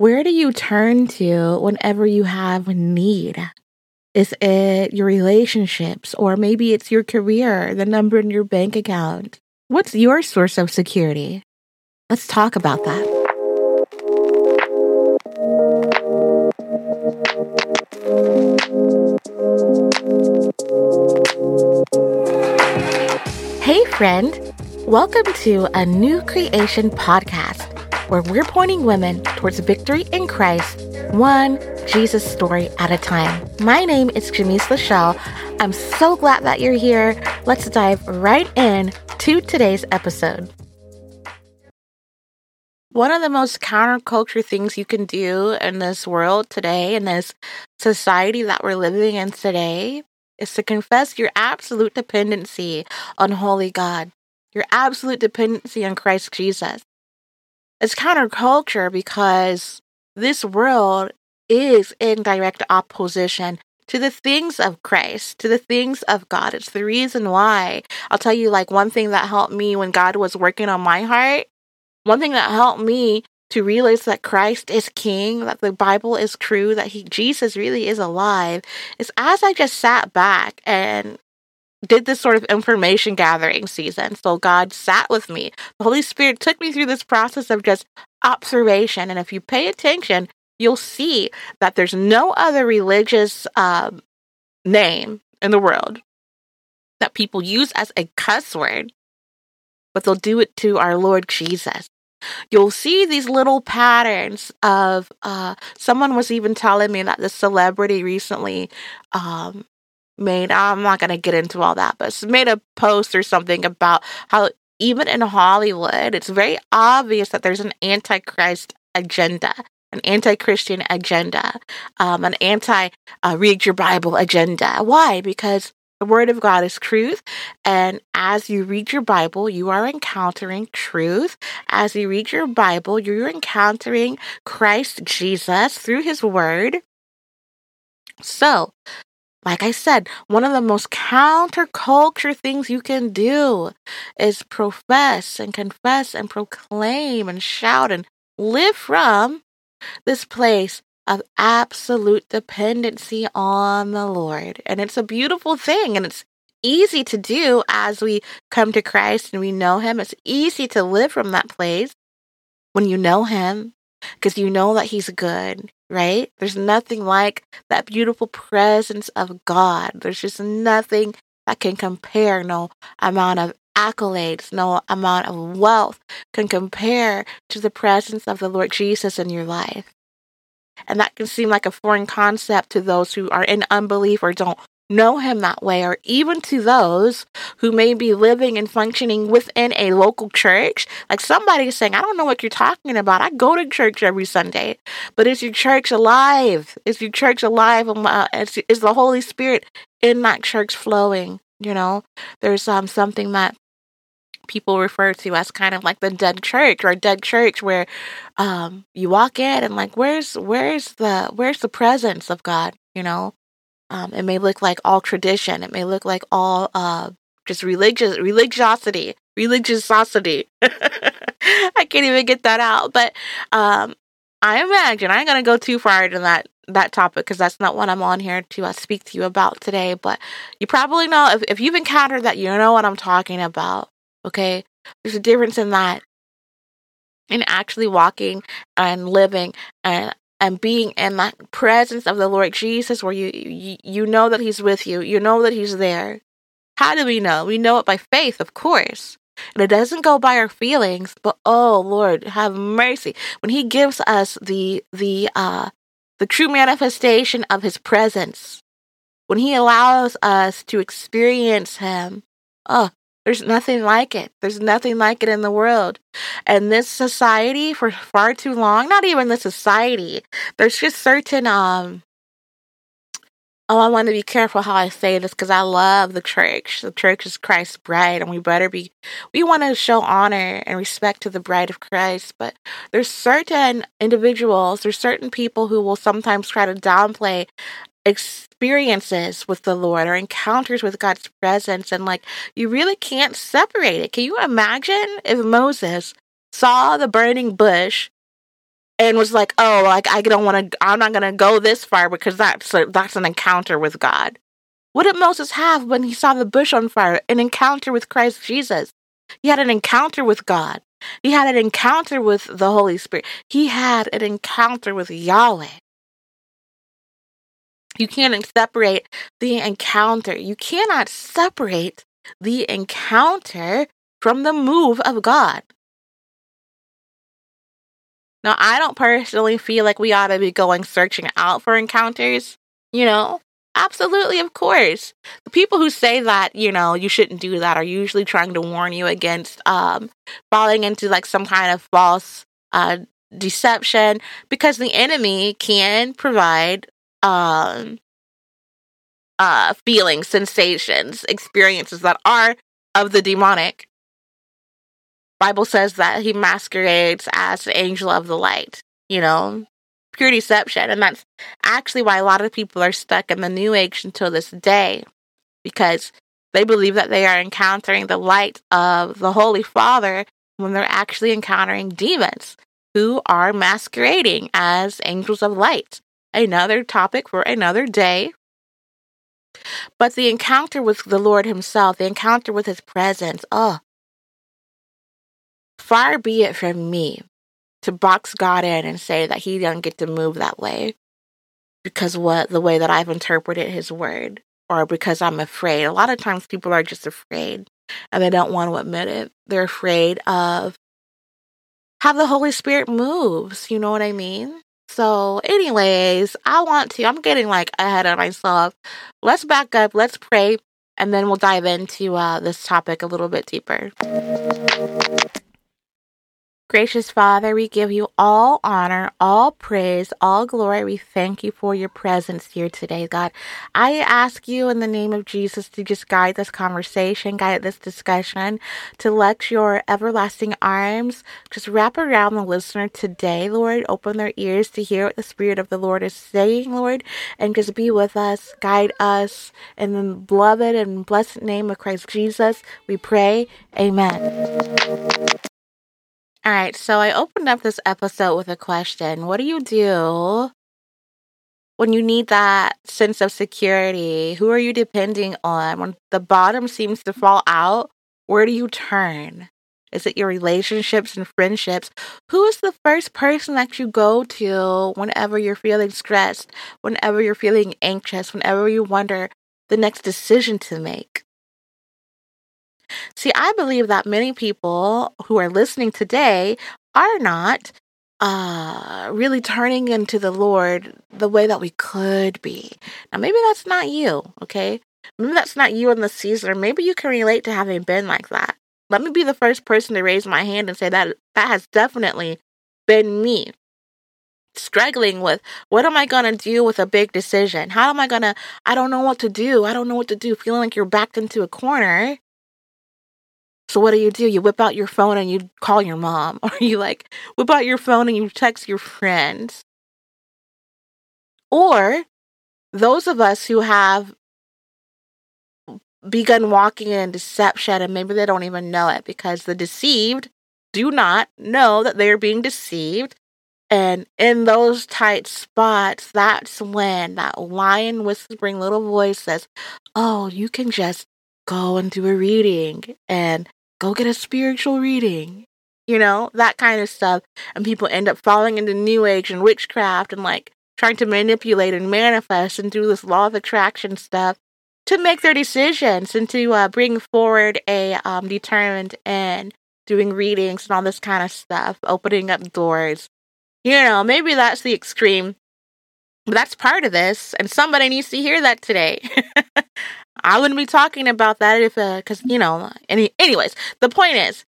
Where do you turn to whenever you have need? Is it your relationships, or maybe it's your career, the number in your bank account? What's your source of security? Let's talk about that. Hey, friend. Welcome to a new creation podcast where we're pointing women towards victory in Christ, one Jesus story at a time. My name is Jemese LaChel. I'm so glad that you're here. Let's dive right in to today's episode. One of the most counterculture things you can do in this world today, in this society that we're living in today, is to confess your absolute dependency on Holy God, your absolute dependency on Christ Jesus. It's counterculture because this world is in direct opposition to the things of Christ, to the things of God. It's the reason why. I'll tell you, like, one thing that helped me when God was working on my heart, one thing that helped me to realize that Christ is king, that the Bible is true, that he Jesus really is alive, is as I just sat back and did this sort of information gathering season. So God sat with me. The Holy Spirit took me through this process of just observation. And if you pay attention, you'll see that there's no other religious um, name in the world that people use as a cuss word, but they'll do it to our Lord Jesus. You'll see these little patterns of uh, someone was even telling me that the celebrity recently um, made I'm not going to get into all that, but made a post or something about how even in Hollywood, it's very obvious that there's an antichrist agenda, an anti-Christian agenda, um, an anti uh, read your Bible agenda. Why? Because the Word of God is truth. And as you read your Bible, you are encountering truth. As you read your Bible, you're encountering Christ Jesus through His Word. So, like I said, one of the most counterculture things you can do is profess and confess and proclaim and shout and live from this place of absolute dependency on the Lord. And it's a beautiful thing and it's easy to do as we come to Christ and we know Him. It's easy to live from that place when you know Him because you know that He's good right? There's nothing like that beautiful presence of God. There's just nothing that can compare, no amount of accolades, no amount of wealth can compare to the presence of the Lord Jesus in your life. And that can seem like a foreign concept to those who are in unbelief or don't know him that way, or even to those who may be living and functioning within a local church. Like somebody is saying, I don't know what you're talking about. I go to church every Sunday, but is your church alive? Is your church alive? Uh, is the Holy Spirit in that church flowing? You know, there's um something that people refer to as kind of like the dead church or dead church where um you walk in and like where's where's the where's the presence of God you know um, it may look like all tradition. It may look like all uh, just religious religiosity, religiosity. I can't even get that out. But um, I imagine I ain't gonna go too far into that that topic because that's not what I'm on here to uh, speak to you about today. But you probably know if if you've encountered that, you know what I'm talking about. Okay, there's a difference in that in actually walking and living and and being in that presence of the Lord Jesus where you, you you know that he's with you. You know that he's there. How do we know? We know it by faith, of course. And it doesn't go by our feelings, but oh Lord, have mercy. When he gives us the the uh the true manifestation of his presence, when he allows us to experience him, oh, there's nothing like it. There's nothing like it in the world. And this society for far too long, not even the society, there's just certain um Oh, I want to be careful how I say this because I love the church. The church is Christ's bride, and we better be. We want to show honor and respect to the bride of Christ, but there's certain individuals, there's certain people who will sometimes try to downplay experiences with the Lord or encounters with God's presence, and like you really can't separate it. Can you imagine if Moses saw the burning bush and was like, "Oh, like I don't want to. I'm not going to go this far because that's a, that's an encounter with God." What did Moses have when he saw the bush on fire? An encounter with Christ Jesus. He had an encounter with God. He had an encounter with the Holy Spirit. He had an encounter with Yahweh. You can't separate the encounter. You cannot separate the encounter from the move of God. Now, I don't personally feel like we ought to be going searching out for encounters, you know? Absolutely, of course. The people who say that, you know, you shouldn't do that are usually trying to warn you against um, falling into like some kind of false uh, deception because the enemy can provide um, uh, feelings, sensations, experiences that are of the demonic. Bible says that he masquerades as the angel of the light, you know, pure deception. And that's actually why a lot of people are stuck in the new age until this day, because they believe that they are encountering the light of the Holy Father when they're actually encountering demons who are masquerading as angels of light. Another topic for another day. But the encounter with the Lord Himself, the encounter with His presence, oh, far be it from me to box God in and say that He doesn't get to move that way because what the way that I've interpreted His word or because I'm afraid. A lot of times people are just afraid and they don't want to admit it. They're afraid of how the Holy Spirit moves. You know what I mean? So, anyways, I want to, I'm getting like ahead of myself. Let's back up, let's pray, and then we'll dive into uh, this topic a little bit deeper. Gracious Father, we give you all honor, all praise, all glory. We thank you for your presence here today, God. I ask you in the name of Jesus to just guide this conversation, guide this discussion, to let your everlasting arms just wrap around the listener today, Lord. Open their ears to hear what the Spirit of the Lord is saying, Lord, and just be with us, guide us. In the beloved and blessed name of Christ Jesus, we pray. Amen. All right, so I opened up this episode with a question. What do you do when you need that sense of security? Who are you depending on? When the bottom seems to fall out, where do you turn? Is it your relationships and friendships? Who is the first person that you go to whenever you're feeling stressed, whenever you're feeling anxious, whenever you wonder the next decision to make? See, I believe that many people who are listening today are not uh really turning into the Lord the way that we could be. Now maybe that's not you, okay? Maybe that's not you in the season, or maybe you can relate to having been like that. Let me be the first person to raise my hand and say that that has definitely been me. Struggling with what am I going to do with a big decision? How am I going to, I don't know what to do. I don't know what to do. Feeling like you're backed into a corner so what do you do? You whip out your phone and you call your mom, or you like whip out your phone and you text your friends. Or those of us who have begun walking in deception and maybe they don't even know it because the deceived do not know that they're being deceived. And in those tight spots, that's when that lion whispering little voice says, Oh, you can just go and do a reading and go get a spiritual reading, you know, that kind of stuff. And people end up falling into New Age and witchcraft and like trying to manipulate and manifest and do this law of attraction stuff to make their decisions and to uh, bring forward a um, determined and doing readings and all this kind of stuff, opening up doors. You know, maybe that's the extreme, but that's part of this, and somebody needs to hear that today. I wouldn't be talking about that if, uh, cause you know, any, anyways, the point is,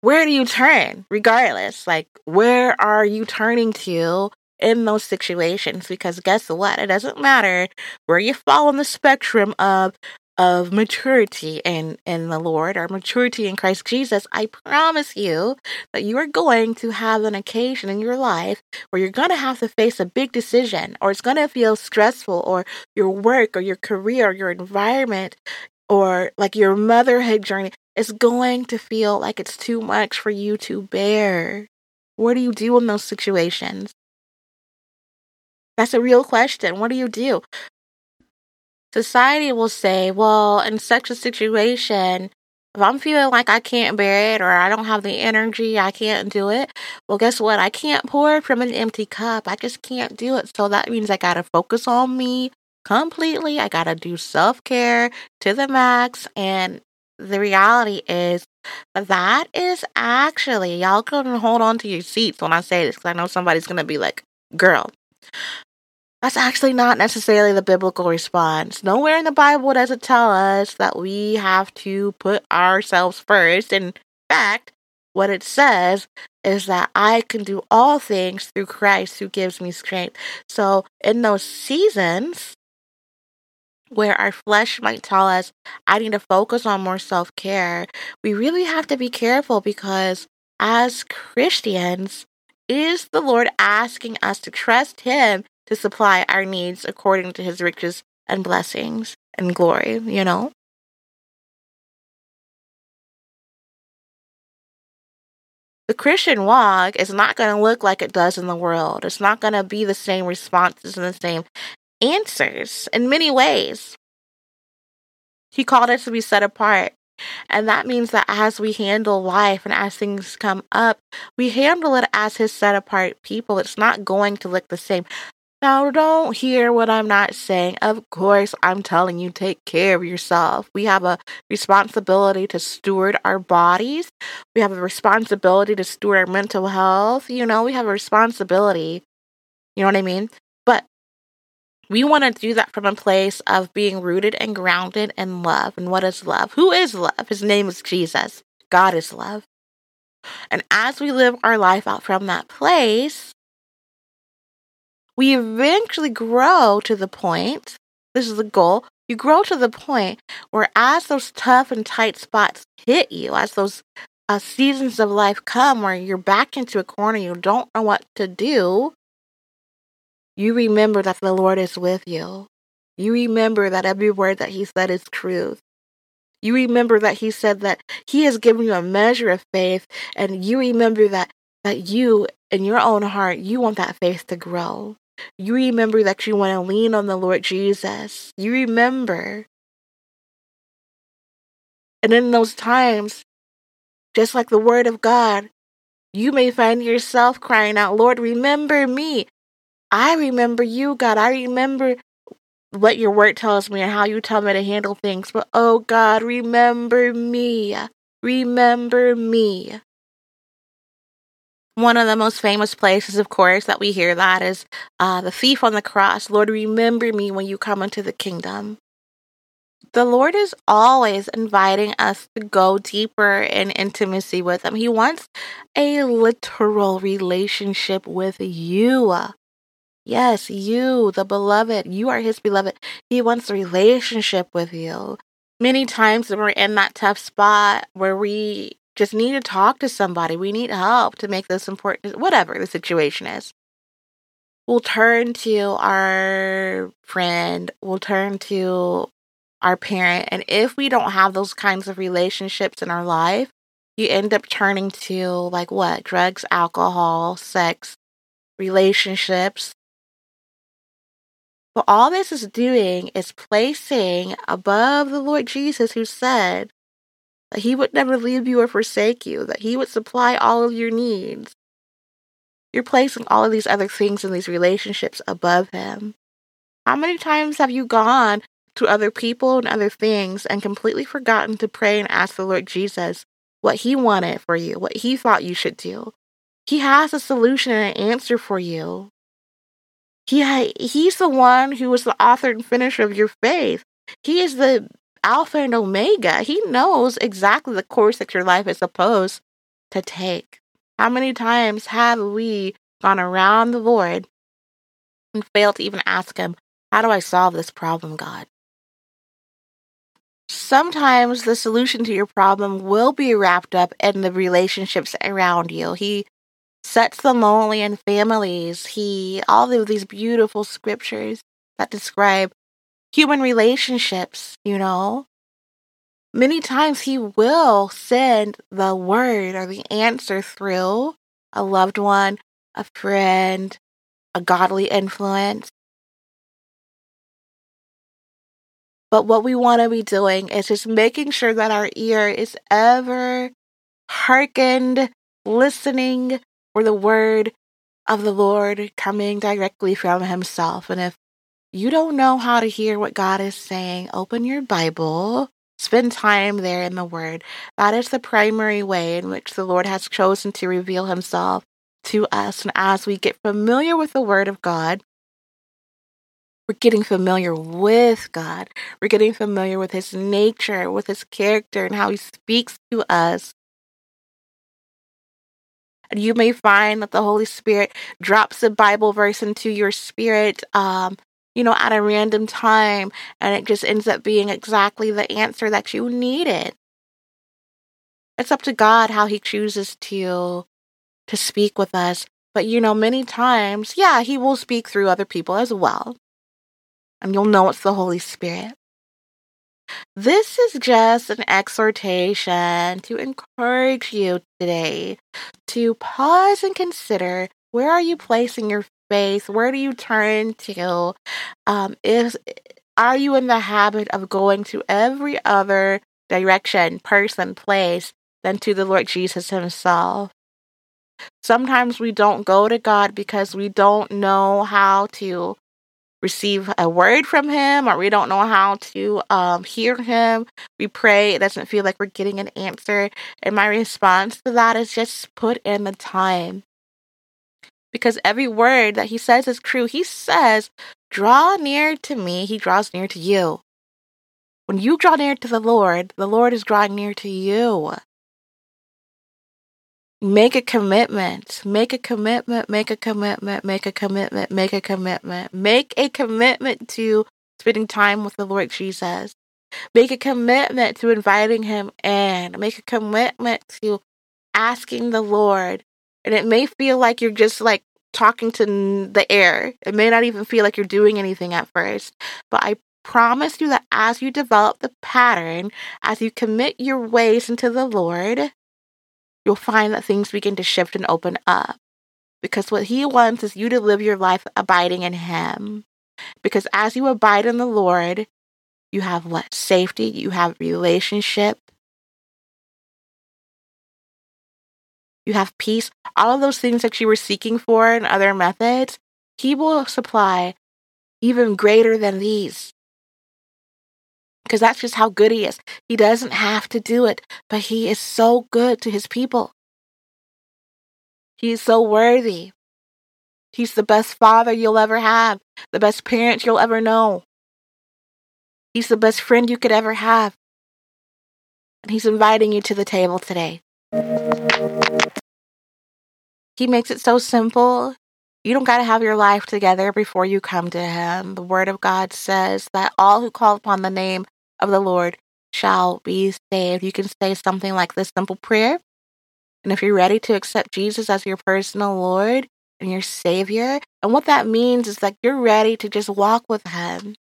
where do you turn regardless? Like, where are you turning to in those situations? Because guess what? It doesn't matter where you fall on the spectrum of of maturity in in the Lord or maturity in Christ Jesus, I promise you that you are going to have an occasion in your life where you're going to have to face a big decision or it's going to feel stressful or your work or your career or your environment or like your motherhood journey is going to feel like it's too much for you to bear. What do you do in those situations? That's a real question. What do you do? Society will say, well, in such a situation, if I'm feeling like I can't bear it or I don't have the energy, I can't do it, well, guess what? I can't pour from an empty cup. I just can't do it. So that means I got to focus on me completely. I got to do self care to the max. And the reality is that is actually, y'all couldn't hold on to your seats when I say this because I know somebody's going to be like, girl, that's actually not necessarily the biblical response. Nowhere in the Bible does it tell us that we have to put ourselves first. In fact, what it says is that I can do all things through Christ who gives me strength. So, in those seasons where our flesh might tell us, I need to focus on more self care, we really have to be careful because as Christians, is the Lord asking us to trust Him to supply our needs according to his riches and blessings and glory, you know? The Christian walk is not going to look like it does in the world. It's not going to be the same responses and the same answers in many ways. He called us to be set apart. And that means that as we handle life and as things come up, we handle it as his set apart people. It's not going to look the same. Now, don't hear what I'm not saying. Of course, I'm telling you, take care of yourself. We have a responsibility to steward our bodies. We have a responsibility to steward our mental health. You know, we have a responsibility. You know what I mean? But we want to do that from a place of being rooted and grounded in love. And what is love? Who is love? His name is Jesus. God is love. And as we live our life out from that place, we eventually grow to the point, this is the goal, you grow to the point where as those tough and tight spots hit you, as those uh, seasons of life come where you're back into a corner, you don't know what to do, you remember that the Lord is with you. You remember that every word that He said is truth. You remember that He said that He has given you a measure of faith, and you remember that that you, in your own heart, you want that faith to grow. You remember that you want to lean on the Lord Jesus. You remember. And in those times, just like the Word of God, you may find yourself crying out, Lord, remember me. I remember you, God. I remember what your word tells me and how you tell me to handle things. But oh, God, remember me. Remember me. One of the most famous places, of course, that we hear that is uh, the thief on the cross. Lord, remember me when you come into the kingdom. The Lord is always inviting us to go deeper in intimacy with Him. He wants a literal relationship with you. Yes, you, the beloved. You are His beloved. He wants a relationship with you. Many times when we're in that tough spot where we just need to talk to somebody. We need help to make this important, whatever the situation is. We'll turn to our friend, we'll turn to our parent. And if we don't have those kinds of relationships in our life, you end up turning to like what? Drugs, alcohol, sex, relationships. But all this is doing is placing above the Lord Jesus, who said, that He would never leave you or forsake you, that He would supply all of your needs. You're placing all of these other things in these relationships above Him. How many times have you gone to other people and other things and completely forgotten to pray and ask the Lord Jesus what He wanted for you, what He thought you should do? He has a solution and an answer for you. He he's the one who is the author and finisher of your faith. He is the Alpha and Omega. He knows exactly the course that your life is supposed to take. How many times have we gone around the Lord and failed to even ask Him, How do I solve this problem, God? Sometimes the solution to your problem will be wrapped up in the relationships around you. He sets the lonely in families. He, all of these beautiful scriptures that describe human relationships, you know. Many times he will send the word or the answer through a loved one, a friend, a godly influence. But what we want to be doing is just making sure that our ear is ever hearkened, listening for the word of the Lord coming directly from Himself. And if you don't know how to hear what God is saying, open your Bible, spend time there in the Word. That is the primary way in which the Lord has chosen to reveal Himself to us. And as we get familiar with the Word of God, we're getting familiar with God. We're getting familiar with His nature, with His character, and how He speaks to us. And you may find that the Holy Spirit drops a Bible verse into your spirit, um, you know, at a random time, and it just ends up being exactly the answer that you needed. It's up to God how He chooses to to speak with us. But you know, many times, yeah, He will speak through other people as well, and you'll know it's the Holy Spirit. This is just an exhortation to encourage you today to pause and consider where are you placing your faith? Where do you turn to? Um, is are you in the habit of going to every other direction, person, place than to the Lord Jesus Himself? Sometimes we don't go to God because we don't know how to receive a word from him or we don't know how to um, hear him. We pray, it doesn't feel like we're getting an answer. And my response to that is just put in the time. Because every word that he says is true. He says, Draw near to me, he draws near to you. When you draw near to the Lord, the Lord is drawing near to you. Make a commitment. Make a commitment. Make a commitment. Make a commitment. Make a commitment. Make a commitment to spending time with the Lord Jesus. Make a commitment to inviting Him in. Make a commitment to asking the Lord. And it may feel like you're just like talking to the air. It may not even feel like you're doing anything at first. But I promise you that as you develop the pattern, as you commit your ways into the Lord, you'll find that things begin to shift and open up. Because what He wants is you to live your life abiding in Him. Because as you abide in the Lord, you have what? Safety, you have relationship, you have peace. All of those things that you were seeking for in other methods, He will supply even greater than these because that's just how good he is. He doesn't have to do it, but he is so good to his people. He is so worthy. He's the best father you'll ever have, the best parent you'll ever know. He's the best friend you could ever have. And he's inviting you to the table today. He makes it so simple. You don't got to have your life together before you come to him. The word of God says that all who call upon the name of the Lord shall be saved. You can say something like this simple prayer. And if you're ready to accept Jesus as your personal Lord and your Savior, and what that means is that you're ready to just walk with Him.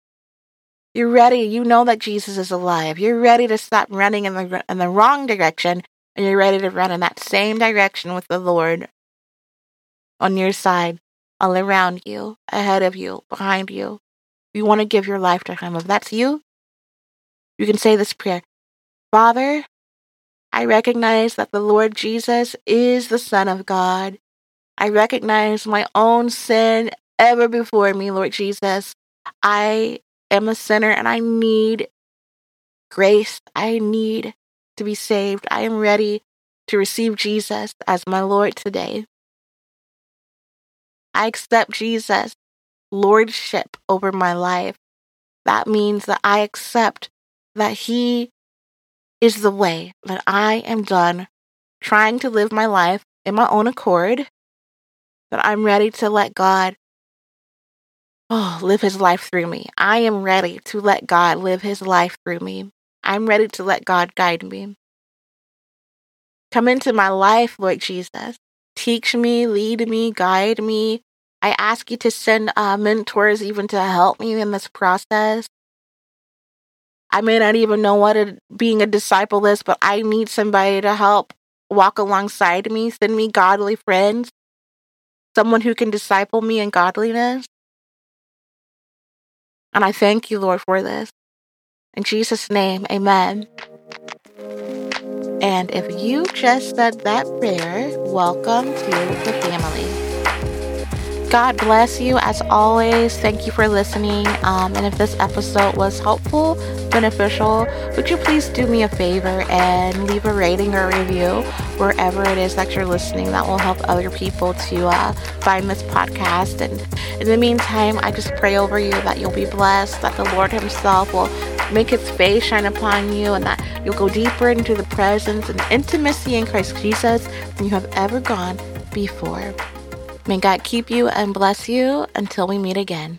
You're ready. You know that Jesus is alive. You're ready to stop running in the in the wrong direction, and you're ready to run in that same direction with the Lord on your side, all around you, ahead of you, behind you. You want to give your life to Him. If that's you, you can say this prayer Father, I recognize that the Lord Jesus is the Son of God. I recognize my own sin ever before me, Lord Jesus. I am a sinner and I need grace. I need to be saved. I am ready to receive Jesus as my Lord today. I accept Jesus' lordship over my life. That means that I accept that He is the way that I am done trying to live my life in my own accord, that I'm ready to let God oh, live His life through me. I am ready to let God live His life through me. I'm ready to let God guide me. Come into my life, Lord Jesus. Teach me, lead me, guide me. I ask you to send uh, mentors even to help me in this process. I may not even know what a, being a disciple is, but I need somebody to help walk alongside me, send me godly friends, someone who can disciple me in godliness. And I thank you, Lord, for this. In Jesus' name, amen. And if you just said that prayer, welcome to the family. God bless you as always. Thank you for listening. Um, and if this episode was helpful, beneficial, would you please do me a favor and leave a rating or review wherever it is that you're listening? That will help other people to uh, find this podcast. And in the meantime, I just pray over you that you'll be blessed, that the Lord Himself will make His face shine upon you, and that you'll go deeper into the presence and intimacy in Christ Jesus than you have ever gone before. May God keep you and bless you until we meet again.